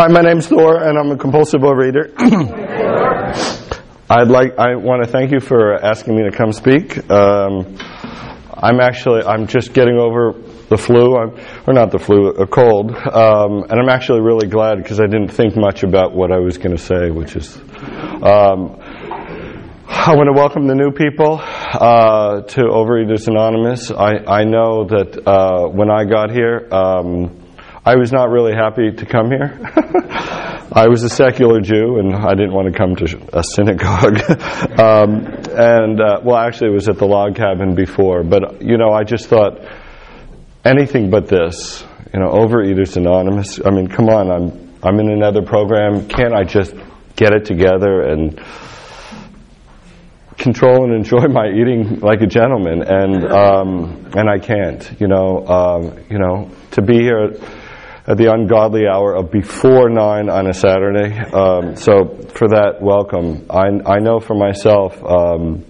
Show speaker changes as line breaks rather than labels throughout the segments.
Hi, my name's Thor, and I'm a compulsive overeater. I'd like, I want to thank you for asking me to come speak. Um, I'm actually, I'm just getting over the flu, I'm, or not the flu, a cold, um, and I'm actually really glad because I didn't think much about what I was going to say, which is, um, I want to welcome the new people uh, to Overeaters Anonymous. I, I know that uh, when I got here, um, I was not really happy to come here. I was a secular Jew, and I didn't want to come to a synagogue. um, and uh, well, actually, it was at the log cabin before. But you know, I just thought anything but this. You know, Overeaters Anonymous. I mean, come on, I'm I'm in another program. Can't I just get it together and control and enjoy my eating like a gentleman? And um, and I can't. You know, um, you know, to be here at the ungodly hour of before nine on a Saturday. Um, so for that, welcome. I, I know for myself, um,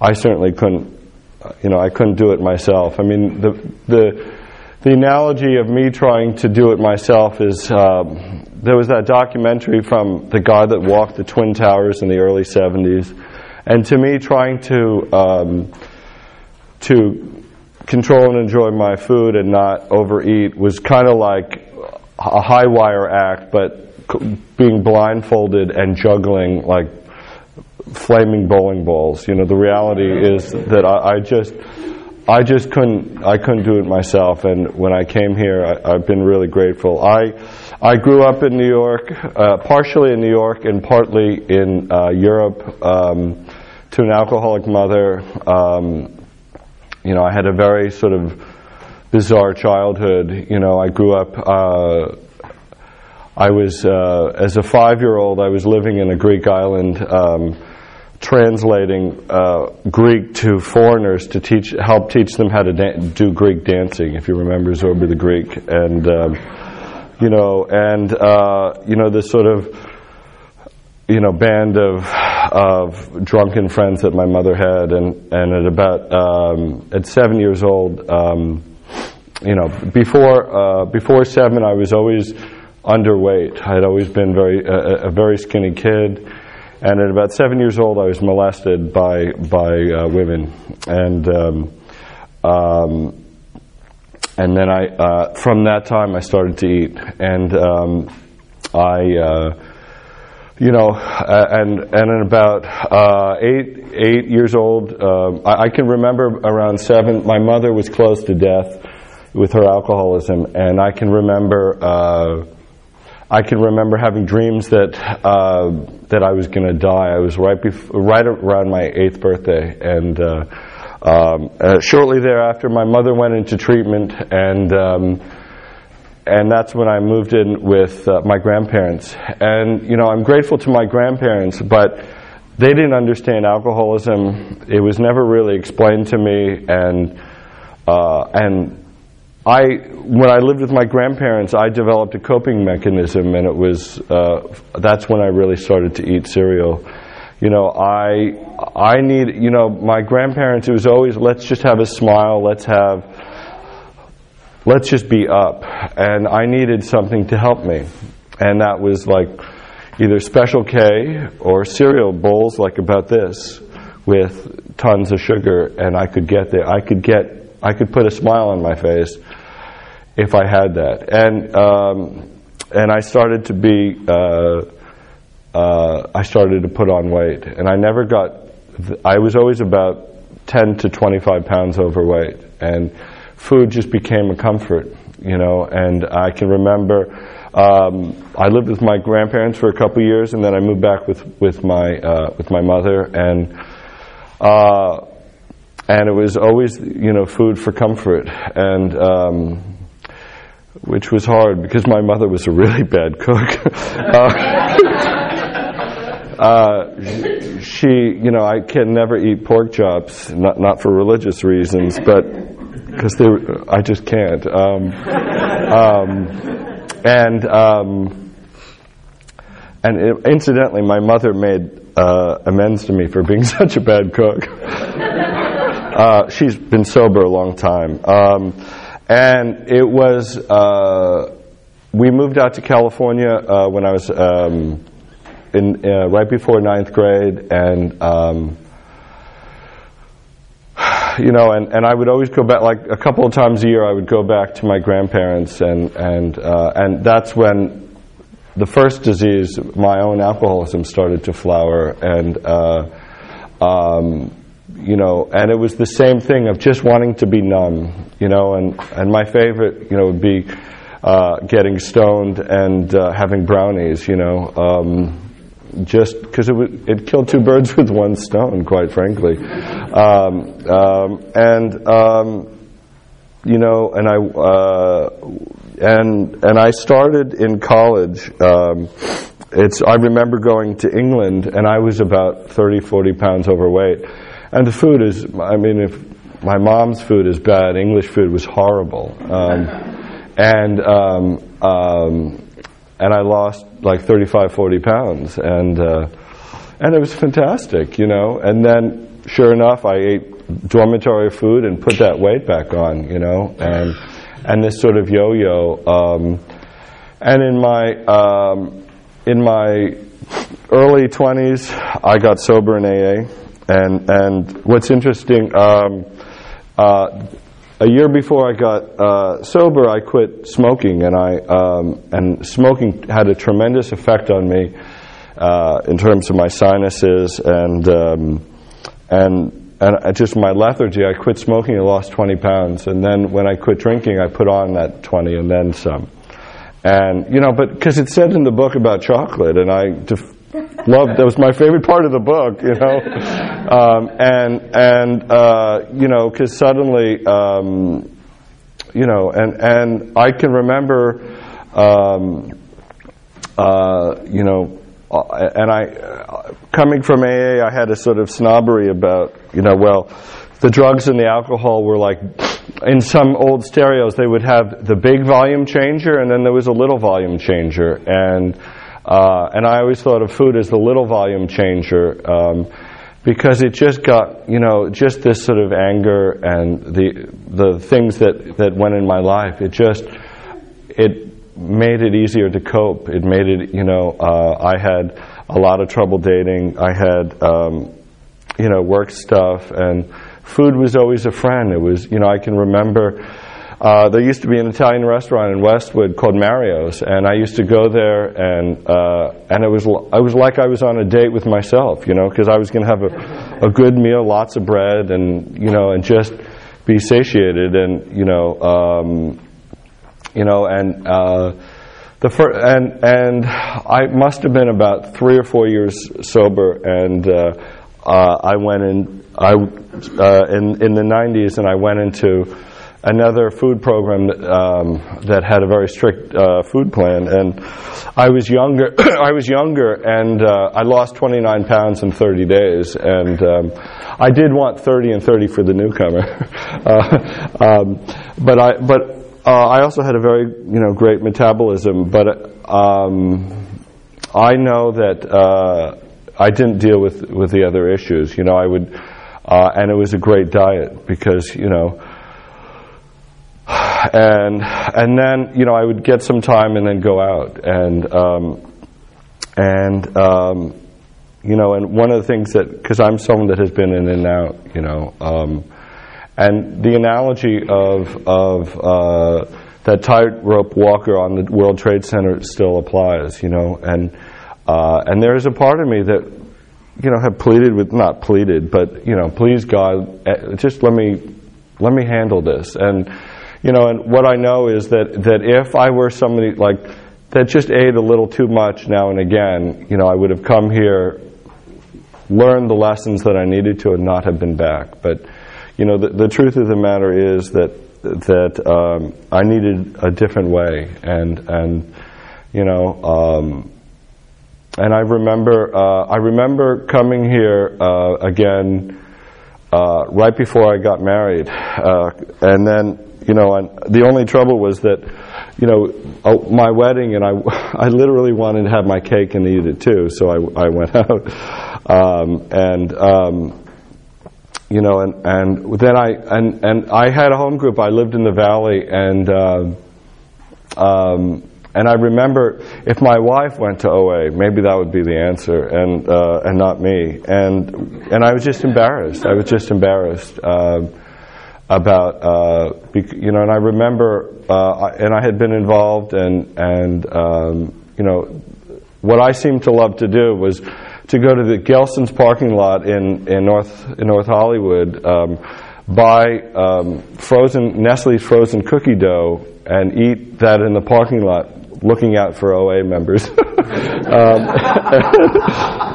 I certainly couldn't, you know, I couldn't do it myself. I mean, the the the analogy of me trying to do it myself is um, there was that documentary from the guy that walked the Twin Towers in the early 70s, and to me, trying to um, to control and enjoy my food and not overeat was kind of like a high wire act, but being blindfolded and juggling like flaming bowling balls. You know, the reality is that I, I just. I just couldn't. I couldn't do it myself, and when I came here, I, have been really grateful. I, I grew up in New York, uh, partially in New York and partly in uh, Europe, um, to an alcoholic mother. Um, you know, I had a very sort of bizarre childhood. You know, I grew up. Uh, I was uh, as a five-year-old. I was living in a Greek island, um, translating uh, Greek to foreigners to teach, help teach them how to do Greek dancing. If you remember Zorba the Greek, and um, you know, and uh, you know this sort of you know band of of drunken friends that my mother had, and and at about um, at seven years old, um, you know, before uh, before seven, I was always underweight. I had always been very a, a, very skinny kid, and at about seven years old, I was molested by by uh, women, and um, um and then I uh, from that time I started to eat, and um, I uh, you know, and and at about uh, eight eight years old, uh, I, I, can remember around seven. My mother was close to death with her alcoholism, and I can remember uh, I can remember having dreams that uh, that I was going to die. I was right bef- right around my eighth birthday, and uh, um, shortly thereafter, my mother went into treatment and. Um, and that's when I moved in with uh, my grandparents. And you know, I'm grateful to my grandparents, but they didn't understand alcoholism. It was never really explained to me, and uh, and I, when I lived with my grandparents, I developed a coping mechanism, and it was uh, that's when I really started to eat cereal. You know, I I need you know my grandparents. It was always let's just have a smile, let's have let's just be up. And I needed something to help me. And that was like either Special K or cereal bowls like about this with tons of sugar and I could get there. I could get, I could put a smile on my face if I had that. And, um, and I started to be, uh, uh, I started to put on weight. And I never got, I was always about 10 to 25 pounds overweight. And food just became a comfort, you know. And I can remember um, I lived with my grandparents for a couple years, and then I moved back with with my uh, with my mother, and uh, and it was always you know food for comfort, and um, which was hard because my mother was a really bad cook. uh, uh, she, you know, I can never eat pork chops, not not for religious reasons, but because I just can't. Um, um, and um, and it, incidentally, my mother made uh, amends to me for being such a bad cook. uh, she's been sober a long time, um, and it was. Uh, we moved out to California uh, when I was um, in uh, right before ninth grade, and um, you know, and, and I would always go back like a couple of times a year. I would go back to my grandparents, and and uh, and that's when the first disease, my own alcoholism, started to flower, and uh, um, you know, and it was the same thing of just wanting to be numb, you know, and and my favorite, you know, would be uh, getting stoned and uh, having brownies, you know. Um, just because it, it killed two birds with one stone, quite frankly. Um, um, and um, you know, and I uh, and and I started in college. Um, it's I remember going to England, and I was about 30, 40 pounds overweight, and the food is. I mean, if my mom's food is bad, English food was horrible, um, and um, and I lost like 35, 40 pounds, and uh, and it was fantastic, you know. And then, sure enough, I ate dormitory food and put that weight back on, you know, and and this sort of yo-yo. Um, and in my um, in my early 20s, I got sober in AA, and and what's interesting. Um, uh, a year before I got uh, sober, I quit smoking, and I um, and smoking had a tremendous effect on me uh, in terms of my sinuses and um, and and just my lethargy. I quit smoking, I lost 20 pounds, and then when I quit drinking, I put on that 20 and then some. And you know, but because it said in the book about chocolate, and I def- loved that was my favorite part of the book, you know, um, and and uh, you know because suddenly um, you know and and I can remember um, uh, you know uh, and I uh, coming from AA I had a sort of snobbery about you know well the drugs and the alcohol were like in some old stereos they would have the big volume changer and then there was a little volume changer. And uh, and I always thought of food as the little volume changer um, because it just got, you know, just this sort of anger and the the things that, that went in my life. It just, it made it easier to cope. It made it, you know, uh, I had a lot of trouble dating. I had, um, you know, work stuff and food was always a friend. It was, you know, I can remember uh, there used to be an Italian restaurant in Westwood called Mario's, and I used to go there, and uh, and it was I was like I was on a date with myself, you know, because I was going to have a, a good meal, lots of bread, and you know, and just be satiated, and you know, um, you know, and uh, the fir- and and I must have been about three or four years sober, and uh, uh, I went in I uh, in in the 90s, and I went into another food program that, um, that had a very strict uh, food plan. And I was younger. I was younger, and uh, I lost 29 pounds in 30 days. And um, I did want 30 and 30 for the newcomer. uh, um, but I but uh, I also had a very you know great metabolism. But um, I know that uh, I didn't deal with with the other issues. You know, I would. Uh, and it was a great diet because you know and and then you know I would get some time and then go out. And um, and um, you know and one of the things that because I'm someone that has been in and out you know um, and the analogy of of uh, that tightrope walker on the World Trade Center still applies you know. And uh, and there is a part of me that you know have pleaded with not pleaded but you know please God eh, just let me let me handle this. And you know, and what I know is that, that if I were somebody like that just ate a little too much now and again, you know, I would have come here, learned the lessons that I needed to, and not have been back. But, you know, the, the truth of the matter is that that um, I needed a different way, and and you know, um, and I remember uh, I remember coming here uh, again uh, right before I got married, uh, and then you know, and the only trouble was that, you know, oh, my wedding, and I, I literally wanted to have my cake and eat it too, so I, I went out, um, and, um, you know, and, and then I, and, and I had a home group. I lived in the valley, and, uh, um, and I remember if my wife went to OA, maybe that would be the answer, and uh, and not me. And and I was just embarrassed. I was just embarrassed uh, about uh, you know. And I remember, uh, and I had been involved, and and um, you know, what I seemed to love to do was to go to the Gelson's parking lot in in North in North Hollywood. Um, buy um, frozen Nestle's frozen cookie dough and eat that in the parking lot looking out for OA members. um,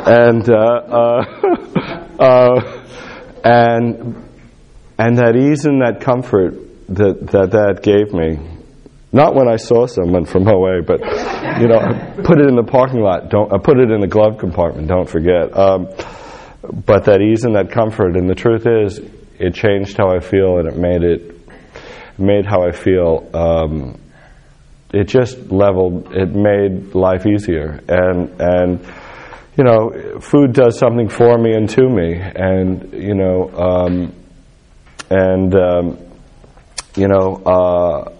and, uh, uh, uh, and, and that ease and that comfort that, that that gave me, not when I saw someone from OA, but, you know, I put it in the parking lot, don't, I put it in the glove compartment, don't forget. Um, but that ease and that comfort, and the truth is, it changed how I feel and it made it, made how I feel um, it just leveled, it made life easier. And, and, you know, food does something for me and to me. And, you know, um, and, um, you know, uh,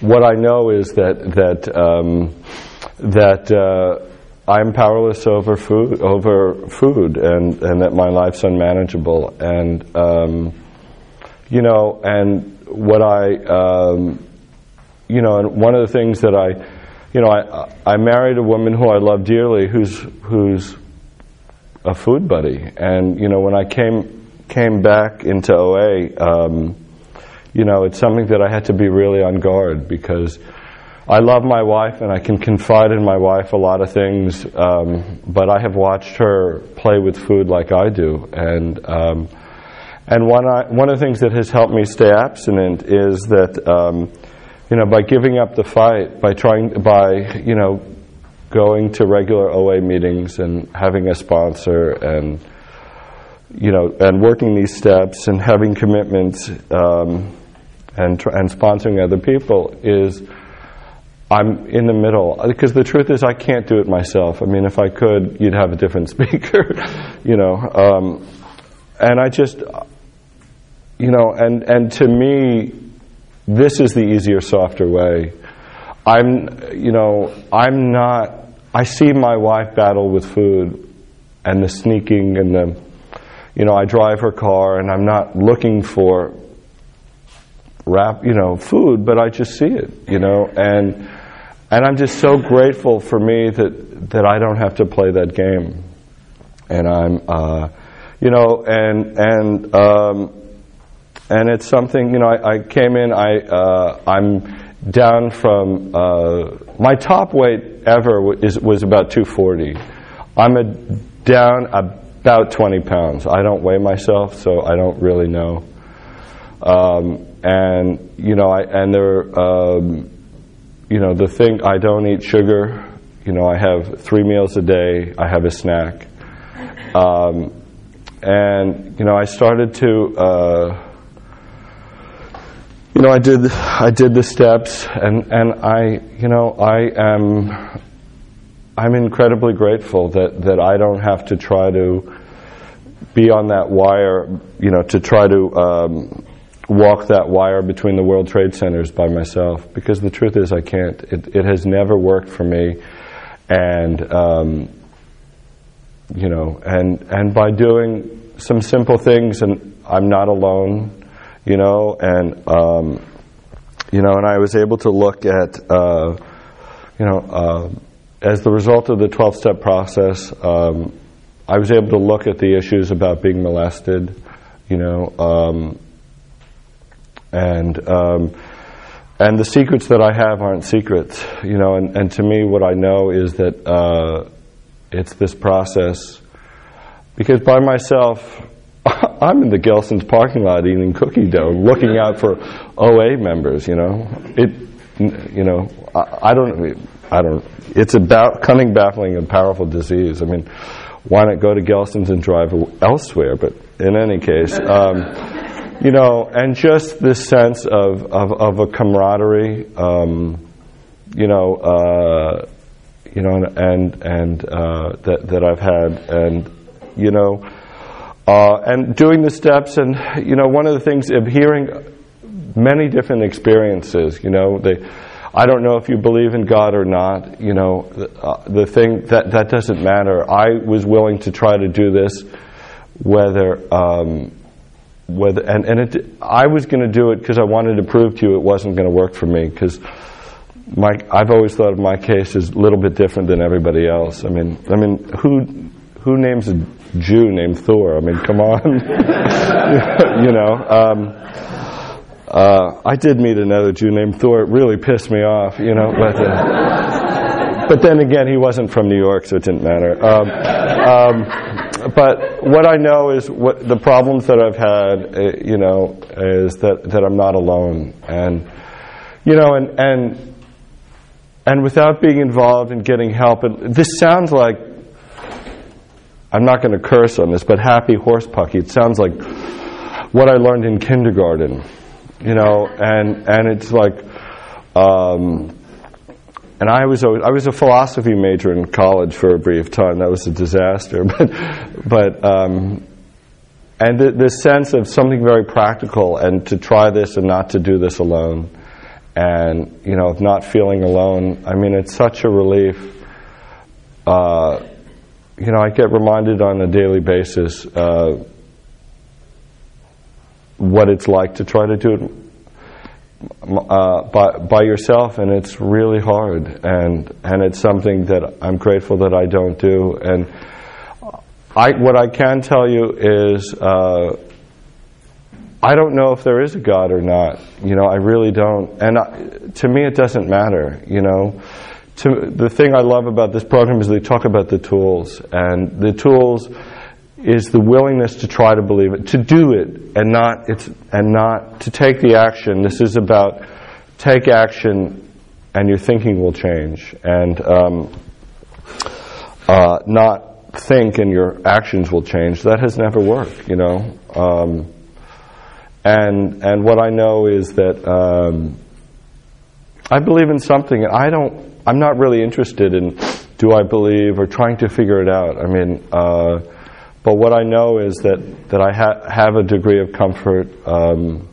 what I know is that, that, um, that, uh, I'm powerless over food, over food, and, and that my life's unmanageable. And, um, you know, and what I, um, you know, and one of the things that I, you know, I, I married a woman who I love dearly, who's who's a food buddy, and you know, when I came came back into OA, um, you know, it's something that I had to be really on guard because I love my wife and I can confide in my wife a lot of things, um, but I have watched her play with food like I do, and um, and one I, one of the things that has helped me stay abstinent is that um, you know, by giving up the fight, by trying, by, you know, going to regular OA meetings and having a sponsor and, you know, and working these steps and having commitments um, and, and sponsoring other people is I'm in the middle. Because the truth is I can't do it myself. I mean, if I could, you'd have a different speaker, you know. Um, and I just, you know, and, and to me, this is the easier, softer way. I'm, you know, I'm not, I see my wife battle with food and the sneaking and the, you know, I drive her car and I'm not looking for rap, you know, food, but I just see it, you know, and, and I'm just so grateful for me that, that I don't have to play that game. And I'm, uh, you know, and, and, um, and it's something you know. I, I came in. I uh, I'm down from uh, my top weight ever is, was about 240. I'm a, down about 20 pounds. I don't weigh myself, so I don't really know. Um, and you know, I and there, um, you know, the thing I don't eat sugar. You know, I have three meals a day. I have a snack. Um, and you know, I started to. Uh, you know, I did I did the steps, and and I, you know, I am I'm incredibly grateful that that I don't have to try to be on that wire, you know, to try to um, walk that wire between the World Trade Centers by myself. Because the truth is, I can't. It, it has never worked for me, and um, you know, and and by doing some simple things, and I'm not alone you know, and um, you know, and I was able to look at, uh, you know, uh, as the result of the 12-step process, um, I was able to look at the issues about being molested, you know, um, and um, and the secrets that I have aren't secrets, you know, and, and to me, what I know is that uh, it's this process. Because by myself, I'm in the Gelson's parking lot eating cookie dough, looking out for OA members. You know, it. You know, I, I don't. I don't. It's about cunning, baffling, and powerful disease. I mean, why not go to Gelson's and drive elsewhere? But in any case, um, you know, and just this sense of of, of a camaraderie. Um, you know, uh, you know, and and uh, that that I've had, and you know uh, and doing the steps, and you know, one of the things of hearing many different experiences, you know, they, I don't know if you believe in God or not. You know, the, uh, the thing that that doesn't matter. I was willing to try to do this, whether um, whether and and it, I was going to do it because I wanted to prove to you it wasn't going to work for me because. My, I've always thought of my case as a little bit different than everybody else. I mean, I mean, who who names a Jew named Thor? I mean, come on, you know. Um, uh, I did meet another Jew named Thor. It really pissed me off, you know. But uh, but then again, he wasn't from New York, so it didn't matter. Um, um, but what I know is what the problems that I've had, uh, you know, is that that I'm not alone, and you know, and and and without being involved in getting help. And this sounds like I'm not going to curse on this, but happy horse pucky. It sounds like what I learned in kindergarten, you know, and and it's like, um, and I was a, I was a philosophy major in college for a brief time. That was a disaster, but but um, and the, this sense of something very practical and to try this and not to do this alone and you know not feeling alone. I mean, it's such a relief. Uh, you know, I get reminded on a daily basis uh, what it's like to try to do it uh, by, by yourself, and it's really hard, and and it's something that I'm grateful that I don't do. And I, what I can tell you is uh, I don't know if there is a God or not. You know, I really don't. And I, to me, it doesn't matter. You know, to, the thing I love about this program is they talk about the tools, and the tools is the willingness to try to believe it, to do it, and not it's and not to take the action. This is about take action, and your thinking will change, and um, uh, not think and your actions will change. That has never worked. You know. Um, and and what I know is that um, I believe in something. I don't. I'm not really interested in do I believe or trying to figure it out. I mean, uh, but what I know is that that I ha- have a degree of comfort, um,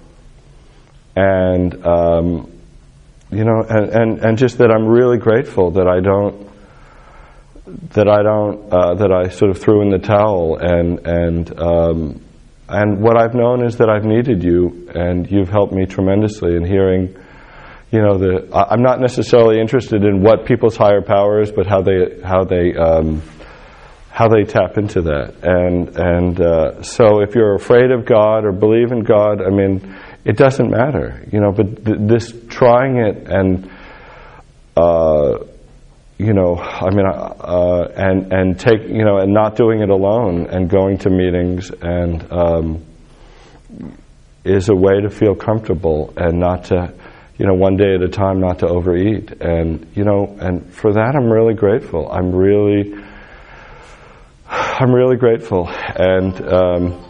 and um, you know, and, and and just that I'm really grateful that I don't that I don't uh, that I sort of threw in the towel and and um, and what I've known is that I've needed you, and you've helped me tremendously in hearing. You know, the I'm not necessarily interested in what people's higher power is, but how they how they um, how they tap into that. And and uh, so, if you're afraid of God or believe in God, I mean, it doesn't matter. You know, but th- this trying it and. Uh, you know, I mean, uh, and and take you know, and not doing it alone, and going to meetings, and um, is a way to feel comfortable and not to, you know, one day at a time, not to overeat, and you know, and for that I'm really grateful. I'm really, I'm really grateful, and um,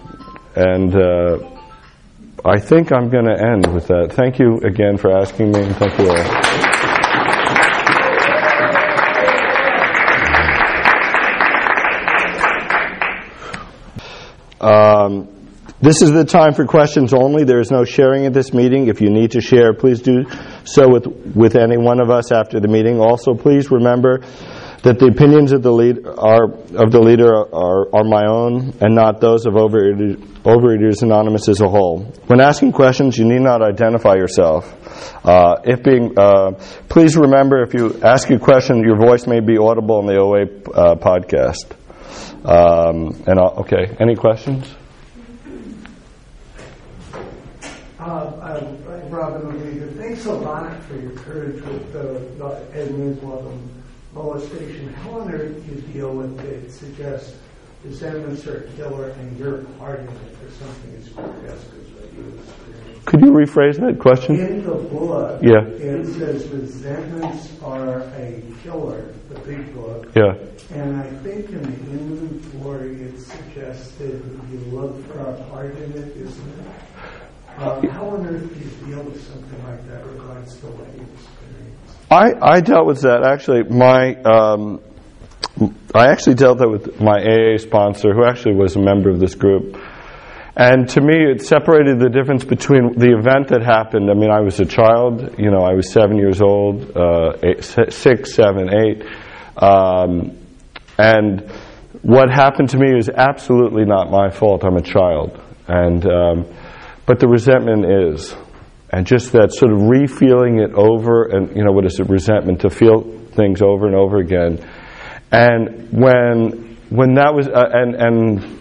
and. Uh, I think I'm going to end with that. Thank you again for asking me, and thank you all. Um, this is the time for questions only. There is no sharing at this meeting. If you need to share, please do so with, with any one of us after the meeting. Also, please remember that the opinions of the, lead are, of the leader are, are my own and not those of Overeaters, Overeaters Anonymous as a whole. When asking questions, you need not identify yourself. Uh, if being, uh, please remember if you ask a question, your voice may be audible in the OA uh, podcast. Um, and I'll, okay, any questions?
Uh, I'm Robin Thanks a lot for your courage with the, the molestation. How on earth do you deal with it? Suggests the are killer and you're for something as grotesque as what you experienced.
Could you rephrase that question?
In the book,
yeah.
it says resentments are a killer, the big book.
Yeah.
And I think in the inventory it suggested you look for a part in it, isn't it? Uh, how on earth do you deal with something like that regards you experienced?
I, I dealt with that actually. My um, I actually dealt that with my AA sponsor, who actually was a member of this group, and to me, it separated the difference between the event that happened. I mean, I was a child, you know, I was seven years old, uh, eight, six, seven, eight. Um, and what happened to me is absolutely not my fault. I'm a child. And, um, but the resentment is. And just that sort of re-feeling it over, and, you know, what is it, resentment, to feel things over and over again. And when, when that was, uh, and, and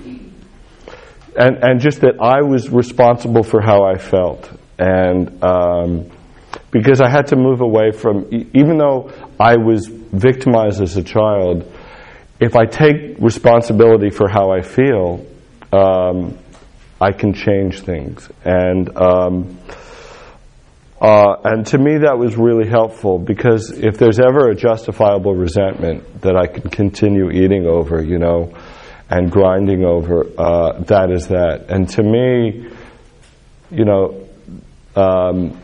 and, and just that I was responsible for how I felt. And um, because I had to move away from, even though I was victimized as a child, if I take responsibility for how I feel, um, I can change things. And um, uh, and to me, that was really helpful because if there's ever a justifiable resentment that I can continue eating over, you know, and grinding over, uh, that is that. And to me, you know, um,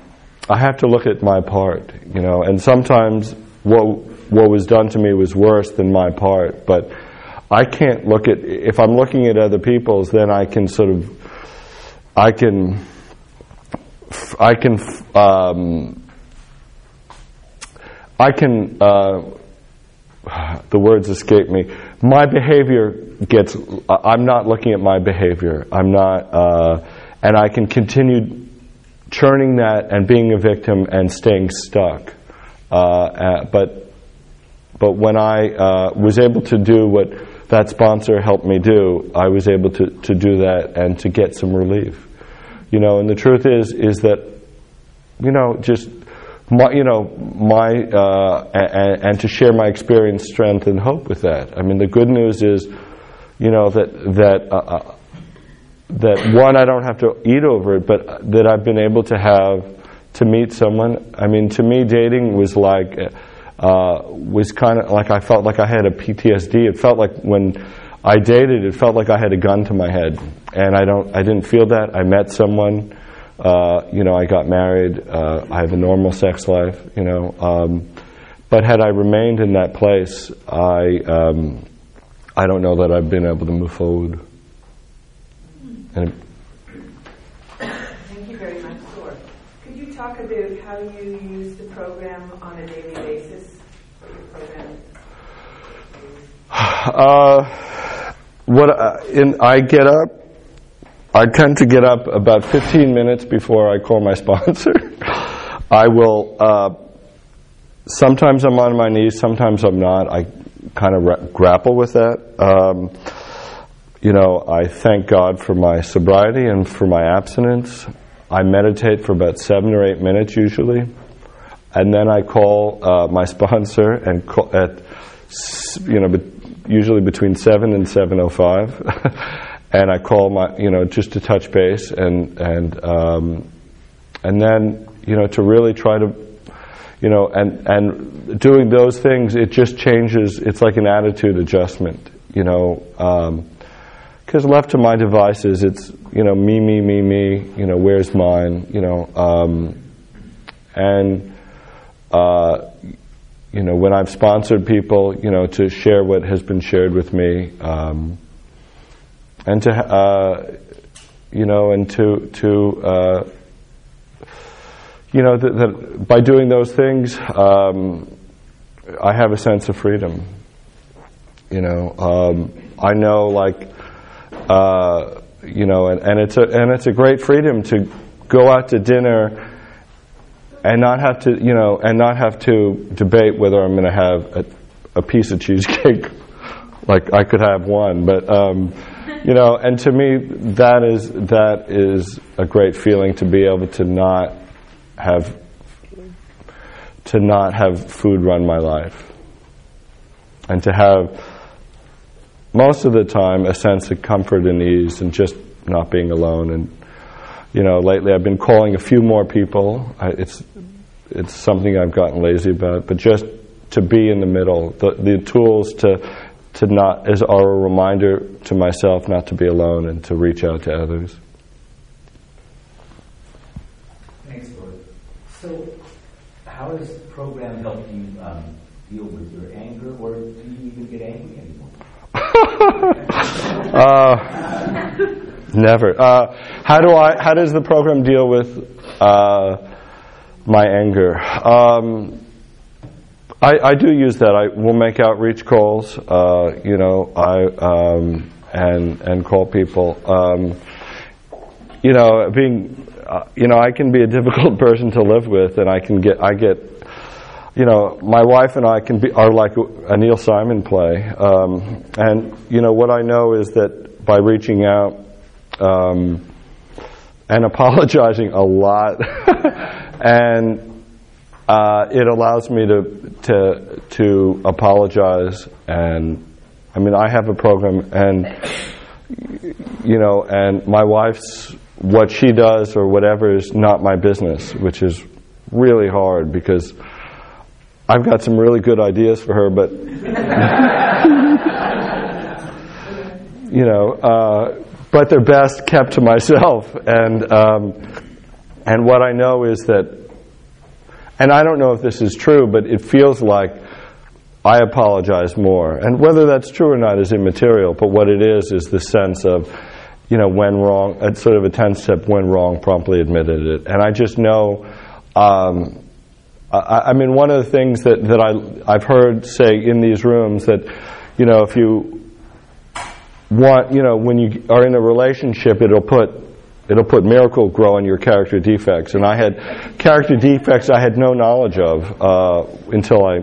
I have to look at my part, you know, and sometimes what what was done to me was worse than my part, but I can't look at if I'm looking at other people's, then I can sort of, I can, I can, um, I can. Uh, the words escape me. My behavior gets, I'm not looking at my behavior. I'm not, uh, and I can continue churning that and being a victim and staying stuck. Uh, uh, but, but when I uh, was able to do what that sponsor helped me do, I was able to, to do that and to get some relief. You know, and the truth is, is that, you know, just my, you know, my, uh, and, and, to share my experience, strength, and hope with that. I mean, the good news is, you know, that, that, uh, uh, that one, I don't have to eat over it, but that I've been able to have, to meet someone. I mean, to me, dating was like, uh, was kind of like I felt like I had a PTSD. It felt like when I dated, it felt like I had a gun to my head. And I don't, I didn't feel that. I met someone, uh, you know, I got married. Uh, I have a normal sex life. You know, um, but had I remained in that place, I um, I don't know that I've been able to move forward.
And Thank you very much, Thor. Could you talk about how you use the program on a daily basis? What your program?
Uh, what uh, in, I get up I tend to get up about 15 minutes before I call my sponsor. I will, uh, sometimes I'm on my knees, sometimes I'm not. I kind of ra- grapple with that. Um, you know, I thank God for my sobriety and for my abstinence. I meditate for about seven or eight minutes usually. And then I call uh, my sponsor and call at, you know, usually between 7 and 7.05. and I call my, you know, just to touch base and and um, and then you know to really try to, you know, and and doing those things, it just changes. It's like an attitude adjustment, you know, because um, left to my devices, it's you know me, me, me, me. You know, where's mine? You know, um, and. Uh, you know, when I've sponsored people, you know, to share what has been shared with me, um, and to uh, you know, and to to uh, you know that, that, by doing those things, um, I have a sense of freedom. You know, um, I know like uh, you know, and, and it's a and it's a great freedom to go out to dinner and not have to you know and not have to debate whether I'm going to have a, a piece of cheesecake. like I could have one, but. Um, you know, and to me, that is that is a great feeling to be able to not have to not have food run my life, and to have most of the time a sense of comfort and ease, and just not being alone. And you know, lately I've been calling a few more people. I, it's it's something I've gotten lazy about, but just to be in the middle, the, the tools to to not as are a reminder to myself not to be alone and to reach out to others.
Thanks, Thor. So, how does the program help you um, deal with your anger, or do you even get angry anymore?
uh, Never. Uh, how do I? How does the program deal with uh, my anger? Um, I, I do use that. I will make outreach calls. Uh, you know, I um, and and call people. Um, you know, being, uh, you know, I can be a difficult person to live with, and I can get, I get, you know, my wife and I can be are like a Neil Simon play, um, and you know what I know is that by reaching out um, and apologizing a lot, and uh, it allows me to to to apologize, and I mean I have a program, and you know, and my wife's what she does or whatever is not my business, which is really hard because I've got some really good ideas for her, but you know, uh, but they're best kept to myself. And um, and what I know is that, and I don't know if this is true, but it feels like I apologize more. And whether that's true or not is immaterial. But what it is is the sense of, you know, when wrong, it's sort of a ten step when wrong, promptly admitted it. And I just know. Um, I, I mean, one of the things that, that I, I've heard say in these rooms that, you know, if you want, you know, when you are in a relationship, it'll put it'll put Miracle-Gro on your character defects. And I had character defects I had no knowledge of uh, until I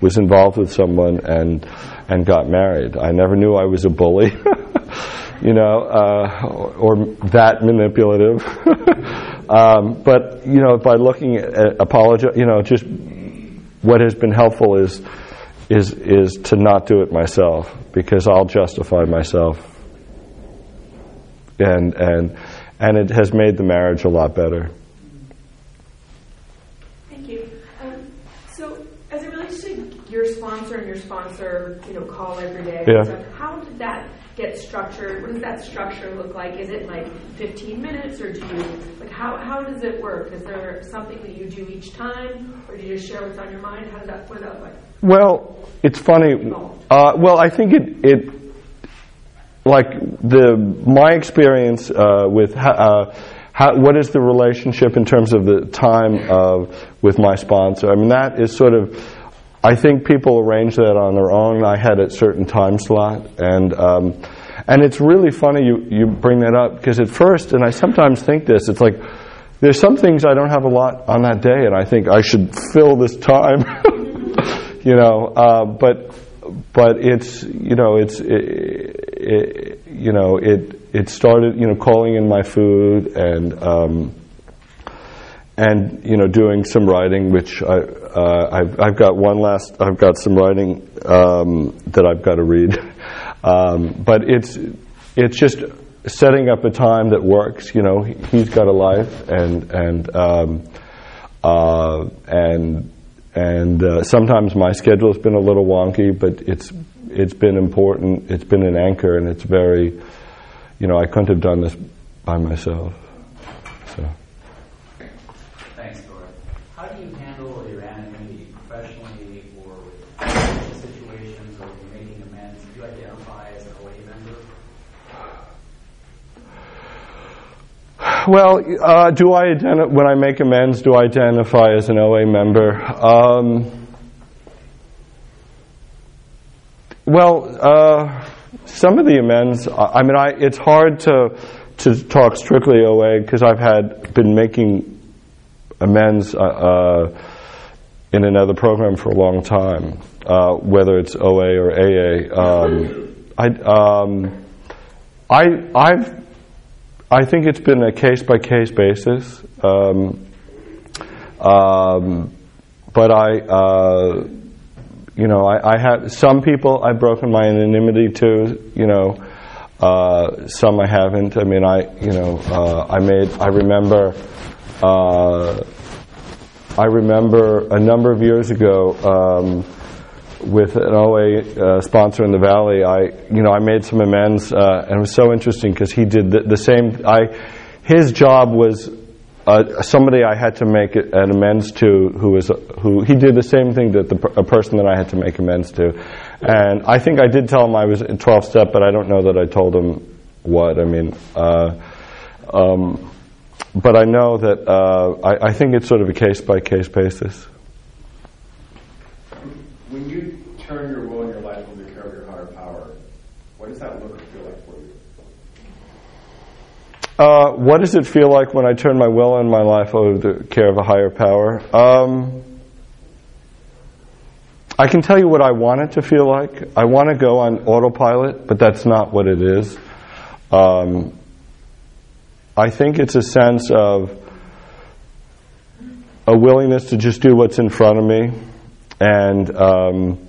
was involved with someone and and got married. I never knew I was a bully, you know, uh, or, or that manipulative. um, but you know, by looking at apologize, you know, just what has been helpful is is is to not do it myself because I'll justify myself, and and and it has made the marriage a lot better.
Thank you. Um, so, as it relates to your sponsor and your sponsor, you know, call every day,
Yeah.
stuff, how did that get structured? What does that structure look like? Is it like 15 minutes, or do you like how how does it work? Is there something that you do each time, or do you just share what's on your mind? How does that what does that look like?
Well, it's funny. Uh, well, I think it, it like the my experience uh, with uh, how, what is the relationship in terms of the time of with my sponsor. I mean, that is sort of. I think people arrange that on their own. I had a certain time slot, and um, and it's really funny you you bring that up because at first, and I sometimes think this, it's like there's some things I don't have a lot on that day, and I think I should fill this time. you know, uh, but but it's you know it's it, it, you know it it started you know calling in my food and um, and you know doing some writing, which I uh, I've I've got one last I've got some writing um, that I've got to read, um, but it's it's just setting up a time that works. You know, he's got a life and and um, uh, and and uh, sometimes my schedule has been a little wonky, but it's it's been important. It's been an anchor, and it's very, you know, I couldn't have done this by myself. So.
Thanks, Thor. How do you handle your anonymity professionally or with situations or when you're making amends? Do you identify as an OA member?
Well, uh, do I identi- when I make amends? Do I identify as an OA member? Um, well, uh, some of the amends. I I mean, I, it's hard to to talk strictly OA because I've had been making amends uh, uh, in another program for a long time, uh, whether it's OA or AA. Um, I, um, I, I've I think it's been a case by case basis. Um, um, but I, uh, you know, I, I have some people I've broken my anonymity to. You know, uh, some I haven't. I mean, I, you know, uh, I made. I remember. I remember a number of years ago. Um, with an OA uh, sponsor in the Valley, I, you know, I made some amends, uh, and it was so interesting because he did the, the, same. I, his job was uh, somebody I had to make an amends to, who was who he did the same thing that the, a person that I had to make amends to, and I think I did tell him I was in 12 step, but I don't know that I told him what. I mean, uh, um, but I know that uh, I, I think it's sort of a case by case basis.
When you turn your will and your life over to care of your higher power, what does that look or feel like for you?
Uh, what does it feel like when I turn my will and my life over to the care of a higher power? Um, I can tell you what I want it to feel like. I want to go on autopilot, but that's not what it is. Um, I think it's a sense of a willingness to just do what's in front of me and um,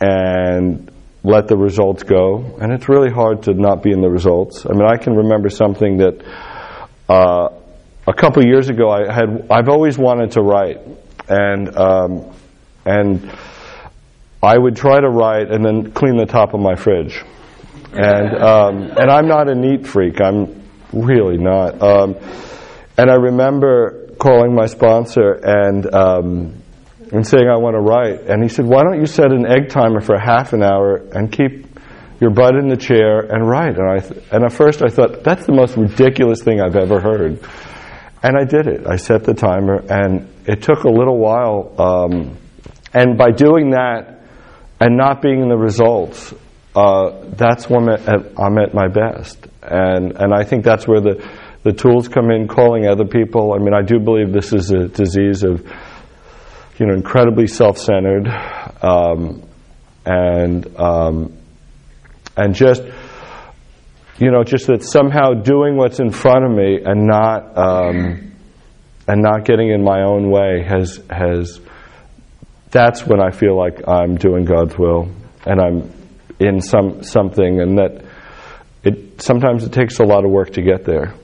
and let the results go. And it's really hard to not be in the results. I mean, I can remember something that uh, a couple years ago I had. I've always wanted to write, and um, and I would try to write and then clean the top of my fridge. And um, and I'm not a neat freak. I'm really not. Um, and I remember calling my sponsor and um, and saying I want to write. And he said, "Why don't you set an egg timer for half an hour and keep your butt in the chair and write?" And I th- and at first I thought that's the most ridiculous thing I've ever heard. And I did it. I set the timer, and it took a little while. Um, and by doing that and not being in the results, uh, that's when I'm at, I'm at my best. And and I think that's where the the tools come in, calling other people. I mean, I do believe this is a disease of you know, incredibly self-centered, um, and um, and just you know, just that somehow doing what's in front of me and not um, and not getting in my own way has has that's when I feel like I'm doing God's will and I'm in some something, and that it sometimes it takes a lot of work to get there.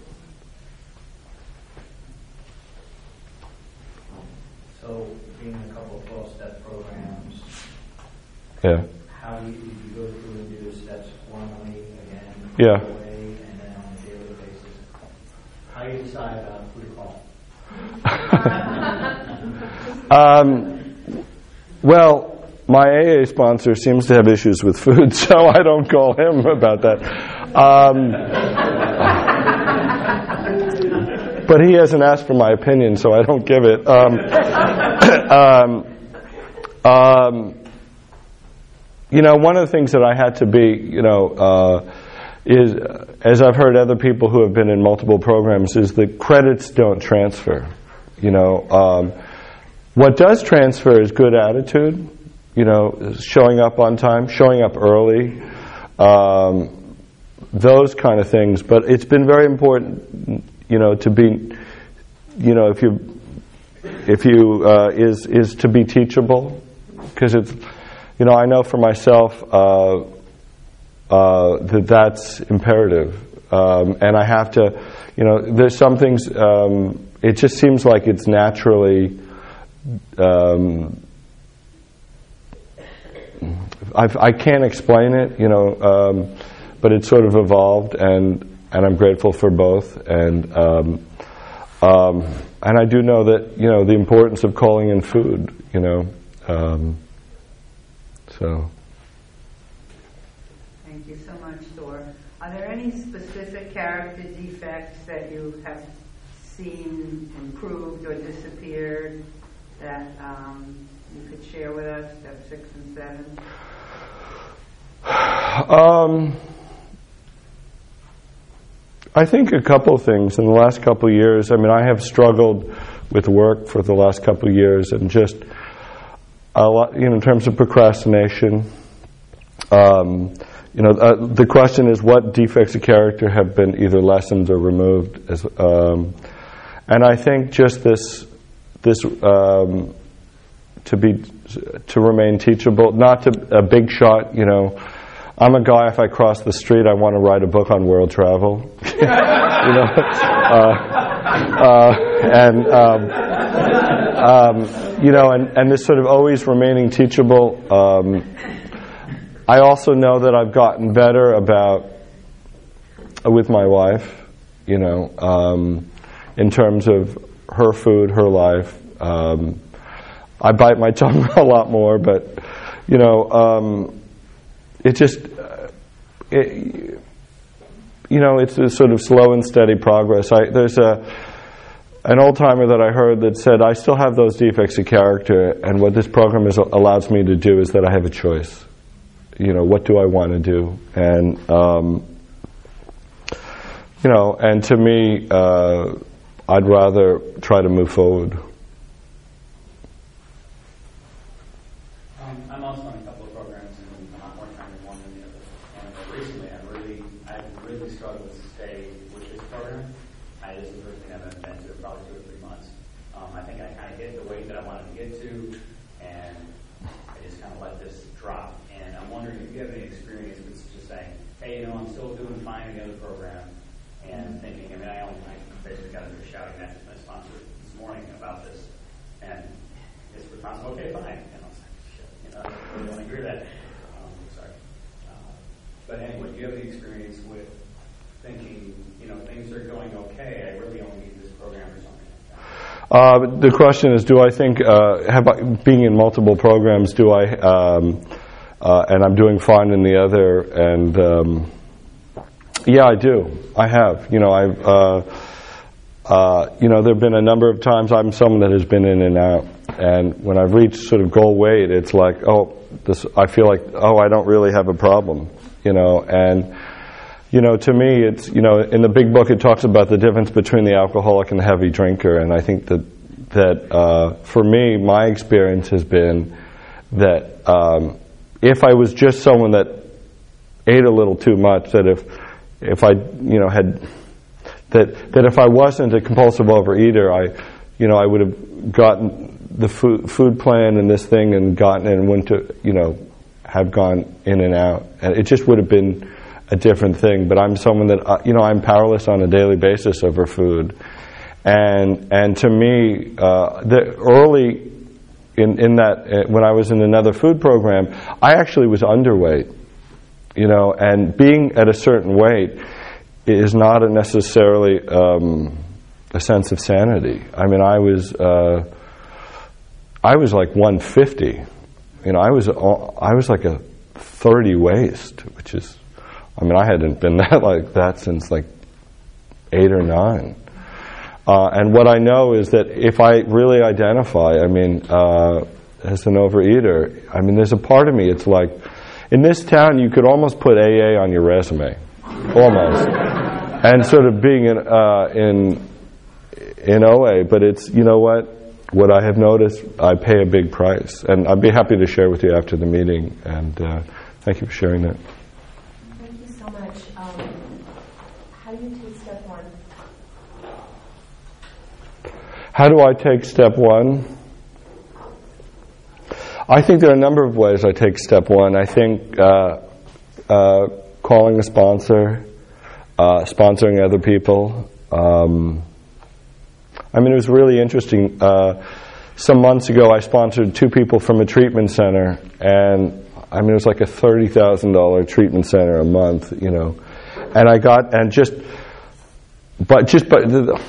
So, being in a couple of 12-step programs,
Yeah.
how do you, you go through and do the steps formally again?
Yeah.
away, And then on a daily basis? How do you decide about who to call?
Um, well, my AA sponsor seems to have issues with food, so I don't call him about that. Um, but he hasn't asked for my opinion, so I don't give it. Um, um, um, you know, one of the things that I had to be, you know, uh, is, as I've heard other people who have been in multiple programs, is the credits don't transfer. You know, um, what does transfer is good attitude. You know, showing up on time, showing up early, um, those kind of things. But it's been very important, you know, to be, you know, if you, if you uh, is is to be teachable, because it's, you know, I know for myself uh, uh, that that's imperative, um, and I have to, you know, there's some things. Um, it just seems like it's naturally. Um, I've, I can't explain it, you know, um, but it's sort of evolved, and and I'm grateful for both, and um, um, and I do know that you know the importance of calling in food, you know, um, so.
Thank you so much, Thor. Are there any specific character defects that you have seen improved or disappeared that um, you could share with us, step six and seven?
Um, I think a couple of things in the last couple of years. I mean, I have struggled with work for the last couple of years, and just a lot, you know, in terms of procrastination. Um, you know, uh, the question is, what defects of character have been either lessened or removed? As, um, and I think just this, this um, to be, to remain teachable, not to a big shot. You know, I'm a guy. If I cross the street, I want to write a book on world travel. you know, uh, uh, and um, um, you know, and, and this sort of always remaining teachable. Um, I also know that I've gotten better about with my wife. You know, um, in terms of her food, her life. Um, I bite my tongue a lot more, but you know, um, it just uh, it, you know, it's a sort of slow and steady progress. I, there's a an old timer that I heard that said, I still have those defects of character, and what this program is, allows me to do is that I have a choice. You know, what do I want to do? And, um, you know, and to me, uh, I'd rather try to move forward.
Um, I'm also on a couple of programs, and I'm not more trying to one than the other. And recently, I've really, I've really struggled to stay with this program. I this is the first thing I've been to probably two or three months. Um, I think I kind of hit the weight that I wanted to get to, and I just kind of let this drop. And I'm wondering if you have any experience with just saying, hey, you know, I'm still doing fine in the other program, and thinking, I mean, I only, I basically got into shouting at my sponsor this morning about this, and his response, okay, fine. And I was like, shit, you know, I really don't agree with that. Um, sorry. Uh, but anyway, do you have any experience with thinking, you know, things are going okay, I really only need this program or something like that?
Uh, the question is, do I think, uh, I, being in multiple programs, do I, um, uh, and I'm doing fine in the other, and um, yeah, I do. I have. You know, I've, uh, uh, you know, there have been a number of times I'm someone that has been in and out, and when I've reached sort of goal weight, it's like, oh, this, I feel like, oh, I don't really have a problem, you know, and you know, to me, it's, you know, in the big book it talks about the difference between the alcoholic and the heavy drinker, and I think that, that uh, for me, my experience has been that um, if I was just someone that ate a little too much, that if, if I, you know, had, that, that if I wasn't a compulsive overeater, I, you know, I would have gotten the food, food plan and this thing and gotten it and went to, you know, have gone in and out. And it just would have been a different thing. But I'm someone that, uh, you know, I'm powerless on a daily basis over food. And, and to me, uh, the early in, in that, uh, when I was in another food program, I actually was underweight, you know, and being at a certain weight is not necessarily um, a sense of sanity. I mean, I was, uh, I was like 150. You know, I was, I was like a 30 waist, which is, I mean, I hadn't been that like that since like eight or nine. Uh, and what I know is that if I really identify, I mean, uh, as an overeater, I mean, there's a part of me, it's like, in this town, you could almost put AA on your resume. Almost. and sort of being in, uh, in, in OA, but it's, you know what? What I have noticed, I pay a big price. And I'd be happy to share with you after the meeting. And uh, thank you for sharing that.
Thank you so much. Um, how do you take step one?
How do I take step one? I think there are a number of ways I take step one. I think uh, uh, calling a sponsor, uh, sponsoring other people. Um, I mean, it was really interesting. Uh, some months ago, I sponsored two people from a treatment center, and I mean, it was like a thirty thousand dollar treatment center a month, you know. And I got and just, but just but the,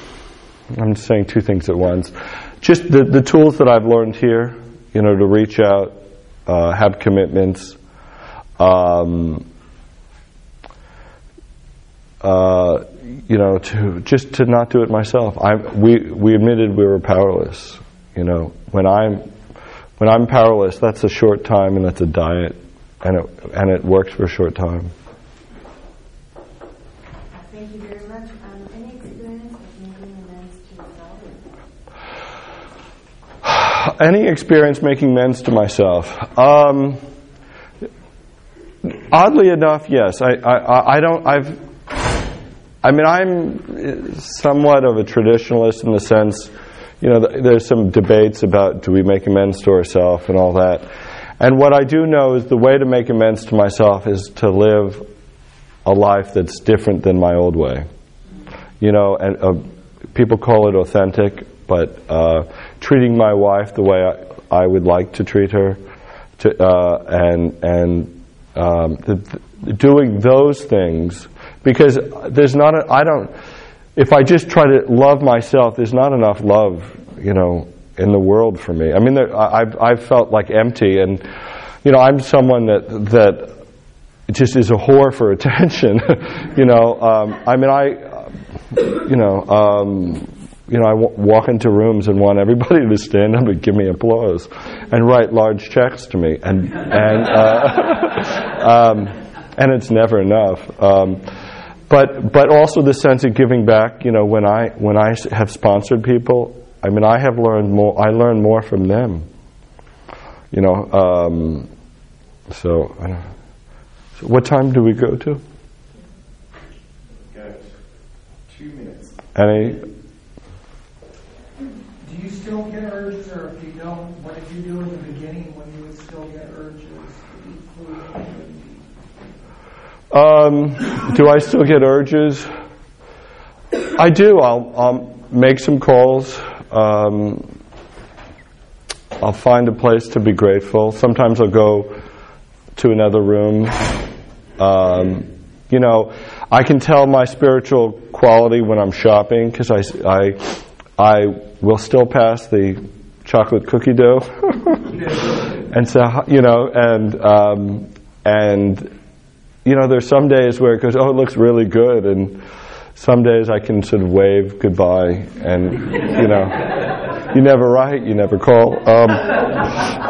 I'm saying two things at once. Just the the tools that I've learned here, you know, to reach out, uh, have commitments. Um, uh, you know, to just to not do it myself. I we we admitted we were powerless. You know, when I'm when I'm powerless, that's a short time and that's a diet, and it and it works for a short time.
Thank you very much. Um, any experience making amends to?
Any experience making amends to myself? Um, oddly enough, yes. I, I, I don't. I've. I mean, I'm somewhat of a traditionalist in the sense, you know, there's some debates about do we make amends to ourselves and all that. And what I do know is the way to make amends to myself is to live a life that's different than my old way. You know, and uh, people call it authentic, but uh, treating my wife the way I, I would like to treat her, to, uh, and and um, the, the, doing those things because there's not a, I don't if I just try to love myself there's not enough love you know in the world for me I mean there, I've I've felt like empty and you know I'm someone that that just is a whore for attention. you know, um, I mean, I, you know, um, you know, I w- walk into rooms and want everybody to stand up and give me applause and write large checks to me, and and uh, um, and it's never enough. Um, but but also the sense of giving back. You know, when I when I have sponsored people, I mean, I have learned more. I learn more from them. You know, um, so, don't, so what time do we go to?
Got two minutes.
Any?
Do you still get urges, or if you don't, what did you do in the beginning when you would still get urges?
Um, do I still get urges? I do. I'll, I'll make some calls. Um, I'll find a place to be grateful. Sometimes I'll go to another room. Um, you know, I can tell my spiritual quality when I'm shopping because I, I, I will still pass the chocolate cookie dough. and so, you know, and, um, and, you know, there's some days where it goes, oh, it looks really good, and some days I can sort of wave goodbye, and you know, you never write, you never call. Um,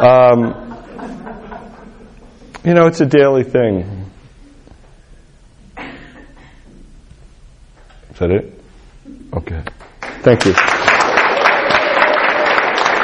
um, you know, it's a daily thing. Is that it? Mm-hmm. Okay. Thank you.